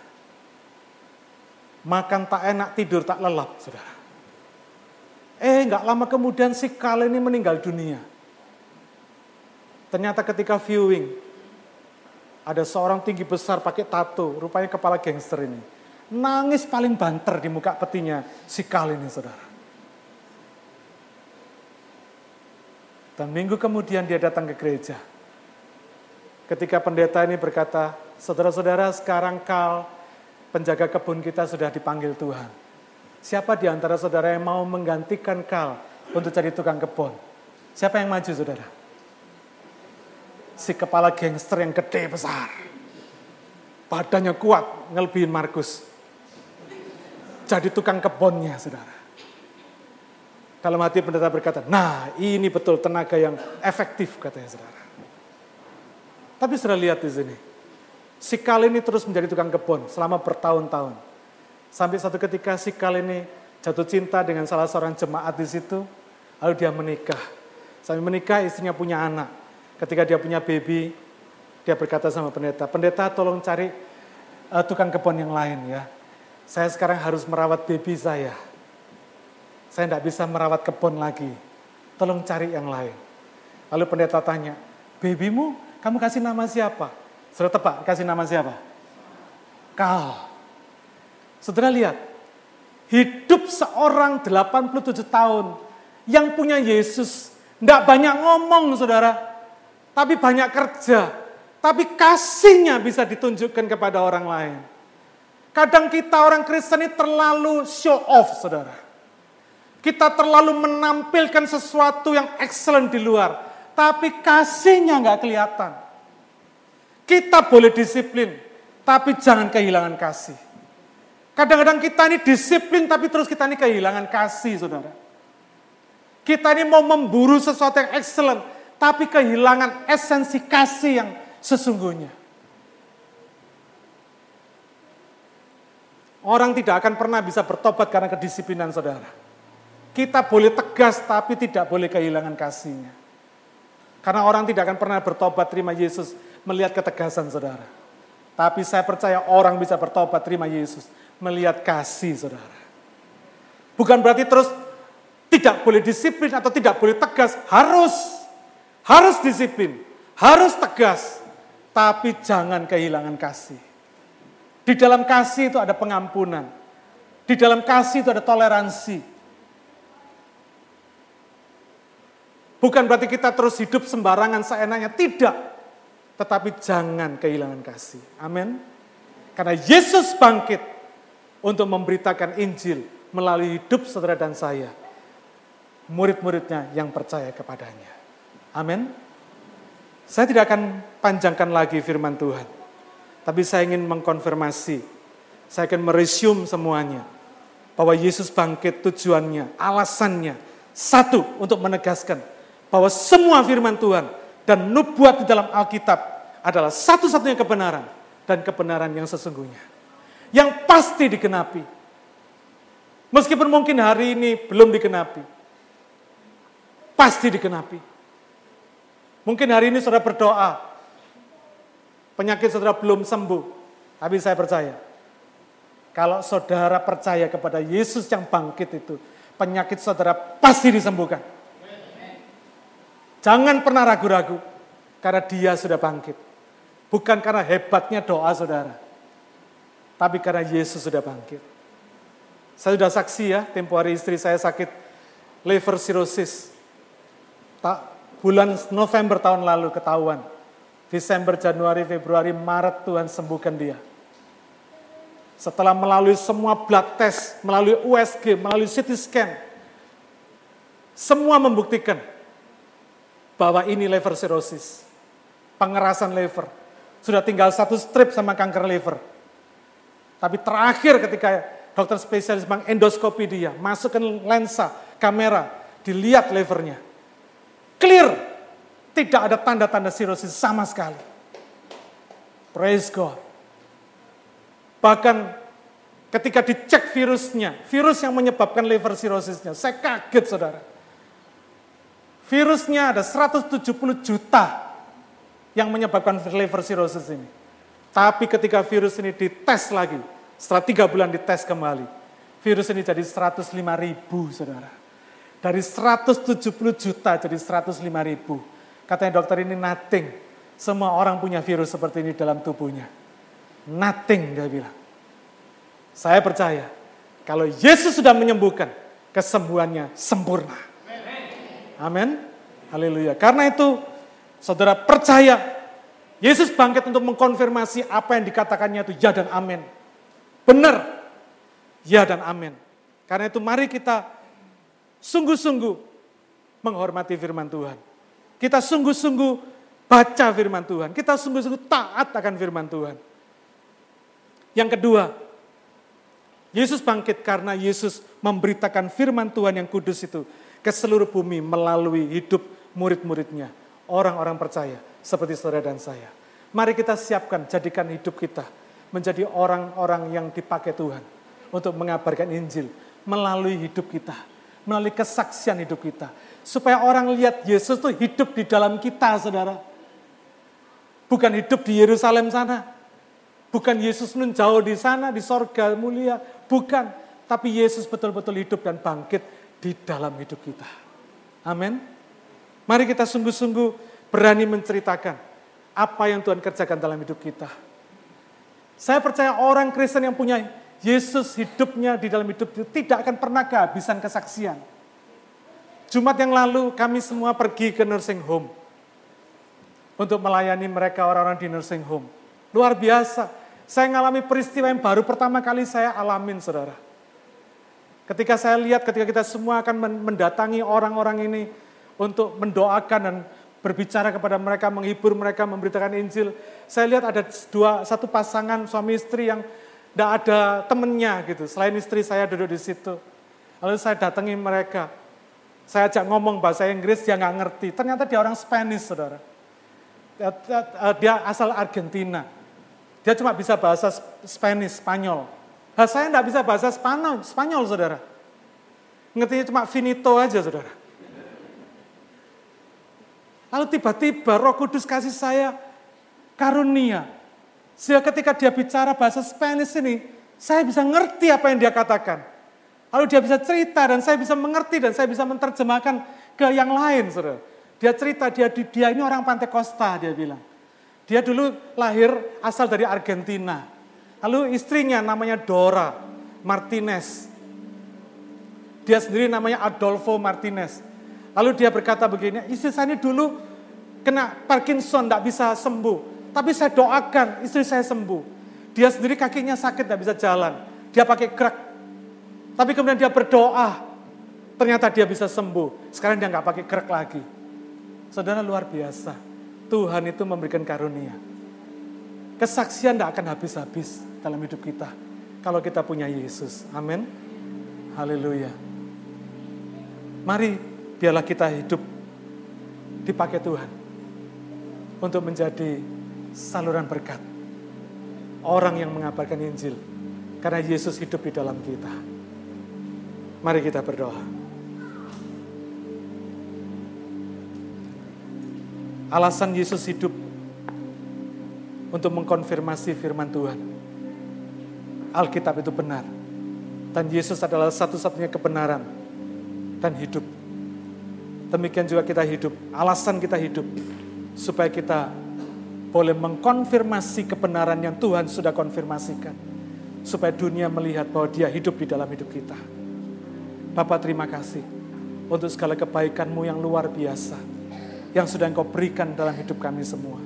Makan tak enak, tidur tak lelap saudara. Eh gak lama kemudian si Kal ini meninggal dunia. Ternyata ketika viewing, ada seorang tinggi besar pakai tato, rupanya kepala gangster ini. Nangis paling banter di muka petinya si Kal ini saudara. Dan minggu kemudian dia datang ke gereja. Ketika pendeta ini berkata, saudara-saudara sekarang Kal, penjaga kebun kita sudah dipanggil Tuhan. Siapa di antara saudara yang mau menggantikan Kal untuk jadi tukang kebun? Siapa yang maju saudara? Si kepala gangster yang gede besar. Badannya kuat, ngelebihin Markus. Jadi tukang kebunnya saudara. Dalam hati pendeta berkata, nah ini betul tenaga yang efektif katanya saudara. Tapi sudah lihat di sini. Si Kal ini terus menjadi tukang kebun selama bertahun-tahun. Sampai satu ketika si Kal ini jatuh cinta dengan salah seorang jemaat di situ. Lalu dia menikah. Sampai menikah istrinya punya anak. Ketika dia punya baby, dia berkata sama pendeta, pendeta tolong cari uh, tukang kebun yang lain ya. Saya sekarang harus merawat baby saya saya tidak bisa merawat kebun lagi. Tolong cari yang lain. Lalu pendeta tanya, babymu kamu kasih nama siapa? Sudah tebak, kasih nama siapa? Kal. Saudara lihat, hidup seorang 87 tahun yang punya Yesus. Tidak banyak ngomong saudara, tapi banyak kerja. Tapi kasihnya bisa ditunjukkan kepada orang lain. Kadang kita orang Kristen ini terlalu show off saudara. Kita terlalu menampilkan sesuatu yang excellent di luar. Tapi kasihnya nggak kelihatan. Kita boleh disiplin, tapi jangan kehilangan kasih. Kadang-kadang kita ini disiplin, tapi terus kita ini kehilangan kasih, saudara. Kita ini mau memburu sesuatu yang excellent, tapi kehilangan esensi kasih yang sesungguhnya. Orang tidak akan pernah bisa bertobat karena kedisiplinan saudara. Kita boleh tegas tapi tidak boleh kehilangan kasihnya. Karena orang tidak akan pernah bertobat terima Yesus melihat ketegasan saudara. Tapi saya percaya orang bisa bertobat terima Yesus melihat kasih saudara. Bukan berarti terus tidak boleh disiplin atau tidak boleh tegas, harus. Harus disiplin, harus tegas, tapi jangan kehilangan kasih. Di dalam kasih itu ada pengampunan. Di dalam kasih itu ada toleransi. Bukan berarti kita terus hidup sembarangan seenaknya, tidak. Tetapi jangan kehilangan kasih. Amin. Karena Yesus bangkit untuk memberitakan Injil melalui hidup saudara dan saya. Murid-muridnya yang percaya kepadanya. Amin. Saya tidak akan panjangkan lagi firman Tuhan. Tapi saya ingin mengkonfirmasi. Saya akan meresume semuanya. Bahwa Yesus bangkit tujuannya, alasannya. Satu, untuk menegaskan bahwa semua firman Tuhan dan nubuat di dalam Alkitab adalah satu-satunya kebenaran dan kebenaran yang sesungguhnya. Yang pasti dikenapi. Meskipun mungkin hari ini belum dikenapi. Pasti dikenapi. Mungkin hari ini saudara berdoa, penyakit saudara belum sembuh, tapi saya percaya, kalau saudara percaya kepada Yesus yang bangkit itu, penyakit saudara pasti disembuhkan. Jangan pernah ragu-ragu, karena dia sudah bangkit. Bukan karena hebatnya doa saudara, tapi karena Yesus sudah bangkit. Saya sudah saksi ya, tempo hari istri saya sakit liver cirrhosis. Tak bulan November tahun lalu ketahuan. Desember, Januari, Februari, Maret Tuhan sembuhkan dia. Setelah melalui semua blood test, melalui USG, melalui CT scan, semua membuktikan bahwa ini liver cirrhosis, pengerasan liver. Sudah tinggal satu strip sama kanker liver. Tapi terakhir ketika dokter spesialis mengendoskopi dia, masukkan lensa, kamera, dilihat livernya. Clear. Tidak ada tanda-tanda sirosis sama sekali. Praise God. Bahkan ketika dicek virusnya, virus yang menyebabkan liver cirrhosisnya, saya kaget saudara. Virusnya ada 170 juta yang menyebabkan liver cirrhosis ini. Tapi ketika virus ini dites lagi, setelah tiga bulan dites kembali, virus ini jadi 105 ribu saudara. Dari 170 juta jadi 105 ribu. Katanya dokter ini nothing. Semua orang punya virus seperti ini dalam tubuhnya. Nothing dia bilang. Saya percaya kalau Yesus sudah menyembuhkan, kesembuhannya sempurna. Amin. Haleluya. Karena itu saudara percaya Yesus bangkit untuk mengkonfirmasi apa yang dikatakannya itu ya dan amin. Benar. Ya dan amin. Karena itu mari kita sungguh-sungguh menghormati firman Tuhan. Kita sungguh-sungguh baca firman Tuhan. Kita sungguh-sungguh taat akan firman Tuhan. Yang kedua, Yesus bangkit karena Yesus memberitakan firman Tuhan yang kudus itu ke seluruh bumi melalui hidup murid-muridnya. Orang-orang percaya seperti saudara dan saya. Mari kita siapkan, jadikan hidup kita menjadi orang-orang yang dipakai Tuhan untuk mengabarkan Injil melalui hidup kita melalui kesaksian hidup kita. Supaya orang lihat Yesus itu hidup di dalam kita, saudara. Bukan hidup di Yerusalem sana. Bukan Yesus menjauh di sana, di sorga mulia. Bukan. Tapi Yesus betul-betul hidup dan bangkit di dalam hidup kita. Amin. Mari kita sungguh-sungguh berani menceritakan apa yang Tuhan kerjakan dalam hidup kita. Saya percaya orang Kristen yang punya Yesus hidupnya di dalam hidup itu tidak akan pernah kehabisan kesaksian. Jumat yang lalu kami semua pergi ke nursing home untuk melayani mereka orang-orang di nursing home. Luar biasa. Saya mengalami peristiwa yang baru pertama kali saya alamin, saudara. Ketika saya lihat, ketika kita semua akan mendatangi orang-orang ini untuk mendoakan dan berbicara kepada mereka, menghibur mereka, memberitakan Injil. Saya lihat ada dua satu pasangan suami istri yang tidak ada temennya gitu. Selain istri saya duduk di situ. Lalu saya datangi mereka. Saya ajak ngomong bahasa Inggris, dia nggak ngerti. Ternyata dia orang Spanish, saudara. Dia asal Argentina. Dia cuma bisa bahasa Spanish, Spanyol. Nah, saya nggak bisa bahasa Spanyol, Spanyol, saudara. Ngertinya cuma finito aja, saudara. Lalu tiba-tiba roh kudus kasih saya karunia. Sehingga ketika dia bicara bahasa Spanish ini, saya bisa ngerti apa yang dia katakan. Lalu dia bisa cerita dan saya bisa mengerti dan saya bisa menerjemahkan ke yang lain, saudara. Dia cerita, dia, dia ini orang Pantai Costa, dia bilang. Dia dulu lahir asal dari Argentina. Lalu istrinya namanya Dora Martinez. Dia sendiri namanya Adolfo Martinez. Lalu dia berkata begini, istri saya ini dulu kena Parkinson, tidak bisa sembuh. Tapi saya doakan istri saya sembuh. Dia sendiri kakinya sakit, tidak bisa jalan. Dia pakai krek. Tapi kemudian dia berdoa, ternyata dia bisa sembuh. Sekarang dia nggak pakai krek lagi. Saudara luar biasa. Tuhan itu memberikan karunia. Kesaksian tidak akan habis-habis dalam hidup kita. Kalau kita punya Yesus. Amin. Haleluya. Mari biarlah kita hidup dipakai Tuhan. Untuk menjadi saluran berkat. Orang yang mengabarkan Injil. Karena Yesus hidup di dalam kita. Mari kita berdoa. Alasan Yesus hidup untuk mengkonfirmasi firman Tuhan. Alkitab itu benar. Dan Yesus adalah satu-satunya kebenaran dan hidup. Demikian juga kita hidup. Alasan kita hidup supaya kita boleh mengkonfirmasi kebenaran yang Tuhan sudah konfirmasikan. Supaya dunia melihat bahwa dia hidup di dalam hidup kita. Bapak terima kasih untuk segala kebaikanmu yang luar biasa yang sudah Engkau berikan dalam hidup kami semua.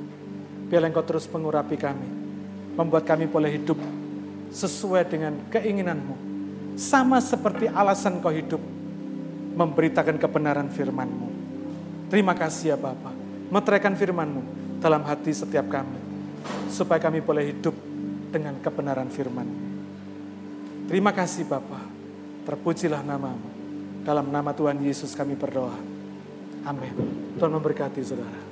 Biarlah Engkau terus mengurapi kami, membuat kami boleh hidup sesuai dengan keinginanmu. Sama seperti alasan Kau hidup, memberitakan kebenaran firman-Mu. Terima kasih ya Bapa, meteraikan firman-Mu dalam hati setiap kami, supaya kami boleh hidup dengan kebenaran firman. Terima kasih Bapa, terpujilah namamu. Dalam nama Tuhan Yesus kami berdoa. Amin. Tuhan memberkati saudara.